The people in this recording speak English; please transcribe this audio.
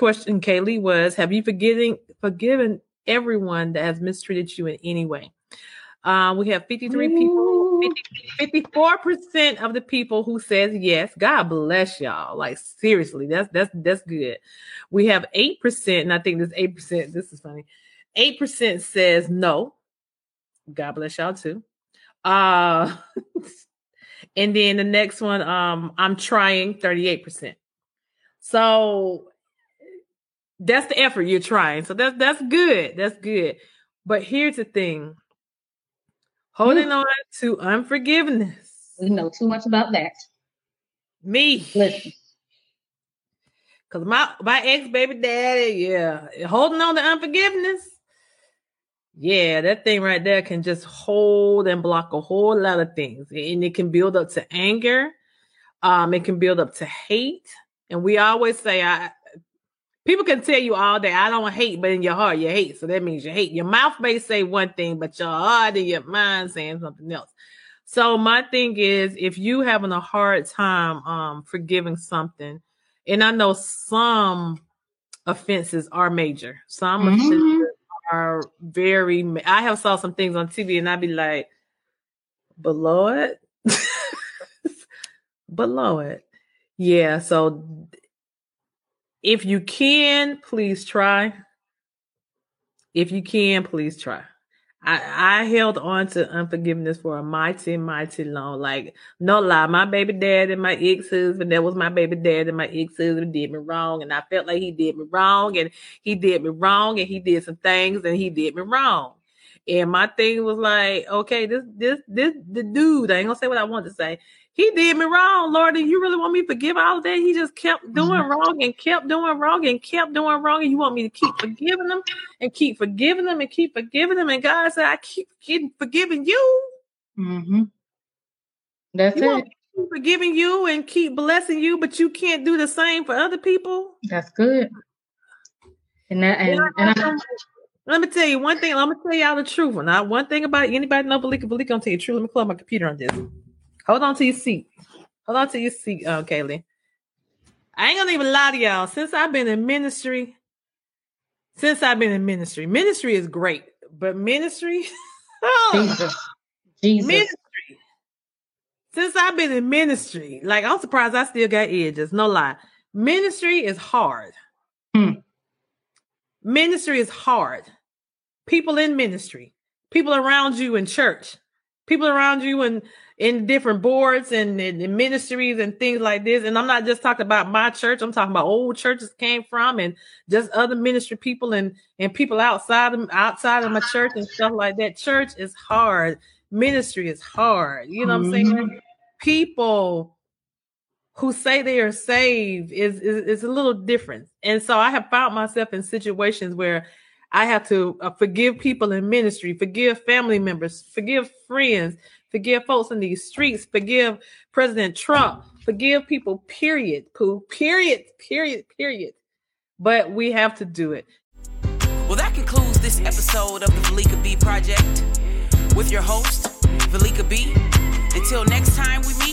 Question, Kaylee, was Have you forgetting, forgiven everyone that has mistreated you in any way? Uh, we have 53 people, 50, 54% of the people who says yes. God bless y'all. Like seriously, that's that's that's good. We have 8%, and I think this 8%, this is funny. 8% says no. God bless y'all too. Uh and then the next one, um, I'm trying 38%. So that's the effort you're trying. So that's that's good. That's good. But here's the thing. Holding Hmm. on to unforgiveness. We know too much about that. Me. Listen, Cause my my ex baby daddy, yeah, holding on to unforgiveness. Yeah, that thing right there can just hold and block a whole lot of things, and it can build up to anger. Um, it can build up to hate, and we always say, I. People can tell you all day, I don't hate, but in your heart you hate. So that means you hate. Your mouth may say one thing, but your heart and your mind saying something else. So my thing is, if you having a hard time um forgiving something, and I know some offenses are major. Some Mhm. offenses are very. ma- I have saw some things on TV, and I'd be like, "But Lord, but Lord, yeah." So if you can, please try. If you can, please try. I, I held on to unforgiveness for a mighty, mighty long. Like, no lie, my baby dad and my ex husband, that was my baby dad and my ex husband did me wrong. And I felt like he did me wrong and he did me wrong and he did some things and he did me wrong. And my thing was like, okay, this, this, this, the dude, I ain't gonna say what I want to say. He did me wrong, Lord. And you really want me to forgive all of that? He just kept doing wrong and kept doing wrong and kept doing wrong. And you want me to keep forgiving him? and keep forgiving them and keep forgiving them. And God said, I keep getting forgiving you. hmm that's You it. me to keep forgiving you and keep blessing you, but you can't do the same for other people. That's good. And that and, and I, Let me tell you one thing. Let me tell y'all the truth. Not one thing about anybody know Valika, Valika gonna tell you the truth. Let me close my computer on this. Hold on to your seat. Hold on to your seat, uh, Kaylee. I ain't gonna even lie to y'all. Since I've been in ministry, since I've been in ministry, ministry is great, but ministry, Jesus, Jesus, ministry. Since I've been in ministry, like I'm surprised I still got edges. No lie, ministry is hard. Hmm. Ministry is hard. People in ministry, people around you in church, people around you in in different boards and in ministries and things like this. And I'm not just talking about my church. I'm talking about old churches came from and just other ministry people and and people outside of outside of my church and stuff like that. Church is hard. Ministry is hard. You know what I'm saying? Mhm. People who say they are saved is, is is a little different. And so I have found myself in situations where I have to uh, forgive people in ministry, forgive family members, forgive friends, forgive folks in these streets, forgive President Trump, forgive people, period. Pooh, period, period, period. But we have to do it. Well, that concludes this episode of the Valika B Project with your host, Valika B. Until next time we meet.